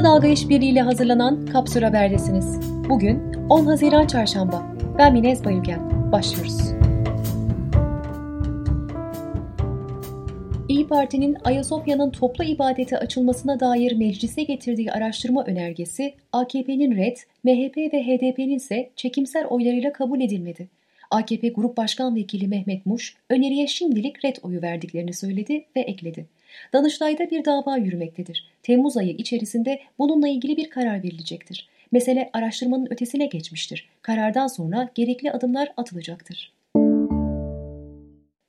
Kısa Dalga İşbirliği ile hazırlanan Kapsül Haber'desiniz. Bugün 10 Haziran Çarşamba. Ben Minez Bayülgen. Başlıyoruz. İyi Parti'nin Ayasofya'nın toplu ibadete açılmasına dair meclise getirdiği araştırma önergesi AKP'nin red, MHP ve HDP'nin ise çekimser oylarıyla kabul edilmedi. AKP Grup Başkan Vekili Mehmet Muş öneriye şimdilik red oyu verdiklerini söyledi ve ekledi. Danıştay'da bir dava yürümektedir. Temmuz ayı içerisinde bununla ilgili bir karar verilecektir. Mesele araştırmanın ötesine geçmiştir. Karardan sonra gerekli adımlar atılacaktır.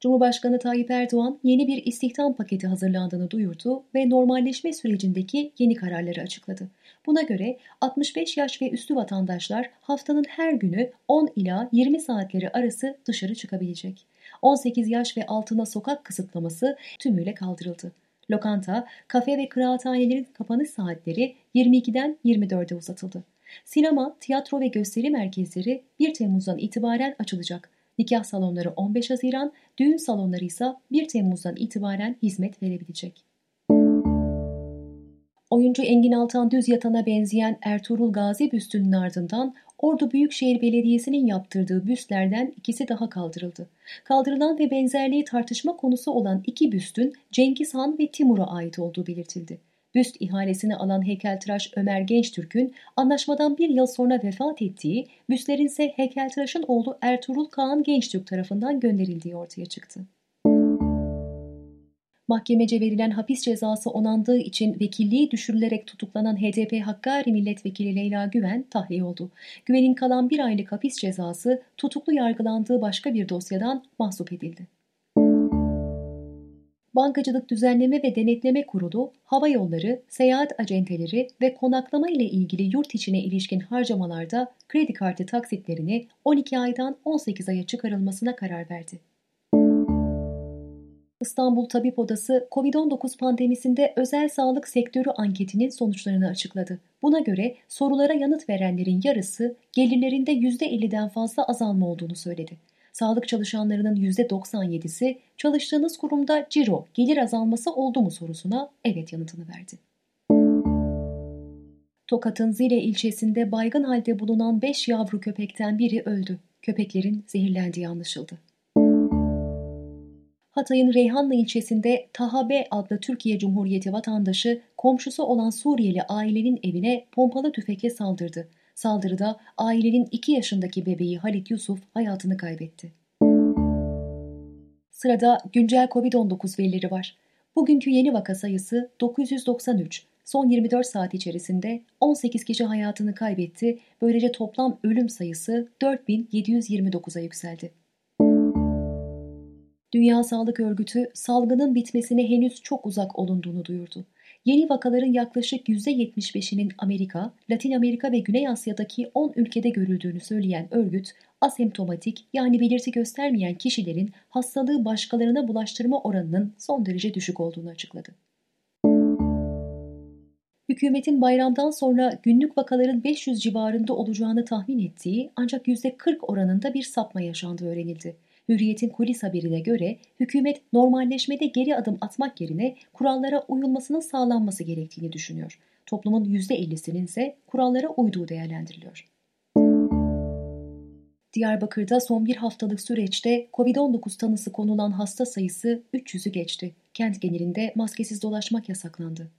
Cumhurbaşkanı Tayyip Erdoğan yeni bir istihdam paketi hazırlandığını duyurdu ve normalleşme sürecindeki yeni kararları açıkladı. Buna göre 65 yaş ve üstü vatandaşlar haftanın her günü 10 ila 20 saatleri arası dışarı çıkabilecek. 18 yaş ve altına sokak kısıtlaması tümüyle kaldırıldı. Lokanta, kafe ve kıraathanelerin kapanış saatleri 22'den 24'e uzatıldı. Sinema, tiyatro ve gösteri merkezleri 1 Temmuz'dan itibaren açılacak. Nikah salonları 15 Haziran, düğün salonları ise 1 Temmuz'dan itibaren hizmet verebilecek. Oyuncu Engin Altan Düz Yatan'a benzeyen Ertuğrul Gazi büstünün ardından Ordu Büyükşehir Belediyesi'nin yaptırdığı büstlerden ikisi daha kaldırıldı. Kaldırılan ve benzerliği tartışma konusu olan iki büstün Cengiz Han ve Timur'a ait olduğu belirtildi. Büst ihalesini alan heykeltıraş Ömer Gençtürk'ün anlaşmadan bir yıl sonra vefat ettiği, büstlerin ise heykeltıraşın oğlu Ertuğrul Kağan Gençtürk tarafından gönderildiği ortaya çıktı. Mahkemece verilen hapis cezası onandığı için vekilliği düşürülerek tutuklanan HDP Hakkari Milletvekili Leyla Güven tahliye oldu. Güven'in kalan bir aylık hapis cezası tutuklu yargılandığı başka bir dosyadan mahsup edildi. Bankacılık Düzenleme ve Denetleme Kurulu, hava yolları, seyahat acenteleri ve konaklama ile ilgili yurt içine ilişkin harcamalarda kredi kartı taksitlerini 12 aydan 18 aya çıkarılmasına karar verdi. İstanbul Tabip Odası COVID-19 pandemisinde özel sağlık sektörü anketinin sonuçlarını açıkladı. Buna göre sorulara yanıt verenlerin yarısı gelirlerinde %50'den fazla azalma olduğunu söyledi. Sağlık çalışanlarının %97'si çalıştığınız kurumda ciro, gelir azalması oldu mu sorusuna evet yanıtını verdi. Tokat'ın Zile ilçesinde baygın halde bulunan 5 yavru köpekten biri öldü. Köpeklerin zehirlendiği anlaşıldı. Hatay'ın Reyhanlı ilçesinde Taha B adlı Türkiye Cumhuriyeti vatandaşı komşusu olan Suriyeli ailenin evine pompalı tüfekle saldırdı. Saldırıda ailenin 2 yaşındaki bebeği Halit Yusuf hayatını kaybetti. Sırada güncel COVID-19 verileri var. Bugünkü yeni vaka sayısı 993. Son 24 saat içerisinde 18 kişi hayatını kaybetti. Böylece toplam ölüm sayısı 4729'a yükseldi. Dünya Sağlık Örgütü salgının bitmesine henüz çok uzak olunduğunu duyurdu. Yeni vakaların yaklaşık %75'inin Amerika, Latin Amerika ve Güney Asya'daki 10 ülkede görüldüğünü söyleyen örgüt, asemptomatik yani belirti göstermeyen kişilerin hastalığı başkalarına bulaştırma oranının son derece düşük olduğunu açıkladı. Hükümetin bayramdan sonra günlük vakaların 500 civarında olacağını tahmin ettiği ancak %40 oranında bir sapma yaşandığı öğrenildi. Hürriyet'in kulis haberine göre hükümet normalleşmede geri adım atmak yerine kurallara uyulmasının sağlanması gerektiğini düşünüyor. Toplumun %50'sinin ise kurallara uyduğu değerlendiriliyor. Diyarbakır'da son bir haftalık süreçte COVID-19 tanısı konulan hasta sayısı 300'ü geçti. Kent genelinde maskesiz dolaşmak yasaklandı.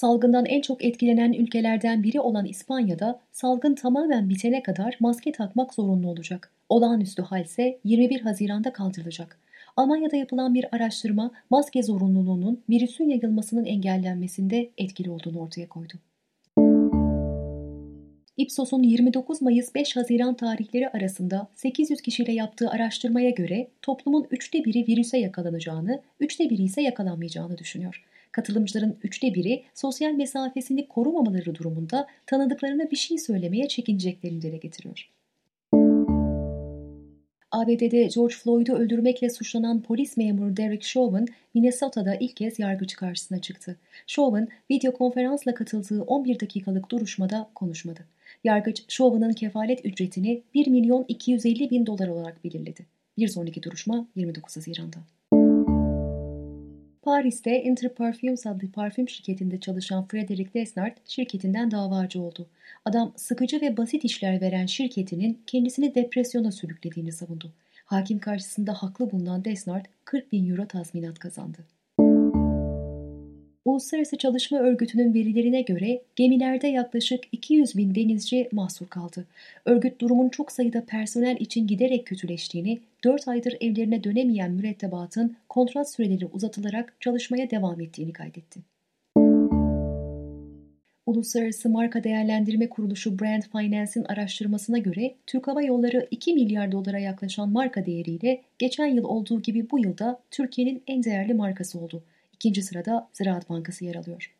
Salgından en çok etkilenen ülkelerden biri olan İspanya'da salgın tamamen bitene kadar maske takmak zorunlu olacak. Olağanüstü hal ise 21 Haziran'da kaldırılacak. Almanya'da yapılan bir araştırma maske zorunluluğunun virüsün yayılmasının engellenmesinde etkili olduğunu ortaya koydu. Ipsos'un 29 Mayıs 5 Haziran tarihleri arasında 800 kişiyle yaptığı araştırmaya göre toplumun üçte biri virüse yakalanacağını, üçte biri ise yakalanmayacağını düşünüyor. Katılımcıların üçte biri sosyal mesafesini korumamaları durumunda tanıdıklarına bir şey söylemeye çekineceklerini dile getiriyor. ABD'de George Floyd'u öldürmekle suçlanan polis memuru Derek Chauvin, Minnesota'da ilk kez yargıç karşısına çıktı. Chauvin, video konferansla katıldığı 11 dakikalık duruşmada konuşmadı. Yargıç, Chauvin'ın kefalet ücretini 1 milyon 250 bin dolar olarak belirledi. Bir sonraki duruşma 29 Haziran'da. Paris'te Inter Parfums adlı parfüm şirketinde çalışan Frederic Desnard şirketinden davacı oldu. Adam sıkıcı ve basit işler veren şirketinin kendisini depresyona sürüklediğini savundu. Hakim karşısında haklı bulunan Desnard 40 bin euro tazminat kazandı. Uluslararası Çalışma Örgütü'nün verilerine göre gemilerde yaklaşık 200 bin denizci mahsur kaldı. Örgüt durumun çok sayıda personel için giderek kötüleştiğini, 4 aydır evlerine dönemeyen mürettebatın kontrat süreleri uzatılarak çalışmaya devam ettiğini kaydetti. Uluslararası Marka Değerlendirme Kuruluşu Brand Finance'in araştırmasına göre Türk Hava Yolları 2 milyar dolara yaklaşan marka değeriyle geçen yıl olduğu gibi bu yılda Türkiye'nin en değerli markası oldu. İkinci sırada Ziraat Bankası yer alıyor.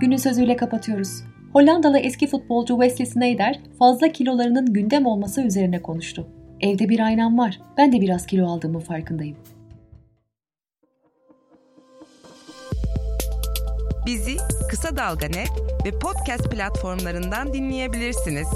Günün sözüyle kapatıyoruz. Hollandalı eski futbolcu Wesley Sneijder fazla kilolarının gündem olması üzerine konuştu. Evde bir aynam var. Ben de biraz kilo aldığımı farkındayım. Bizi Kısa Dalga ve podcast platformlarından dinleyebilirsiniz.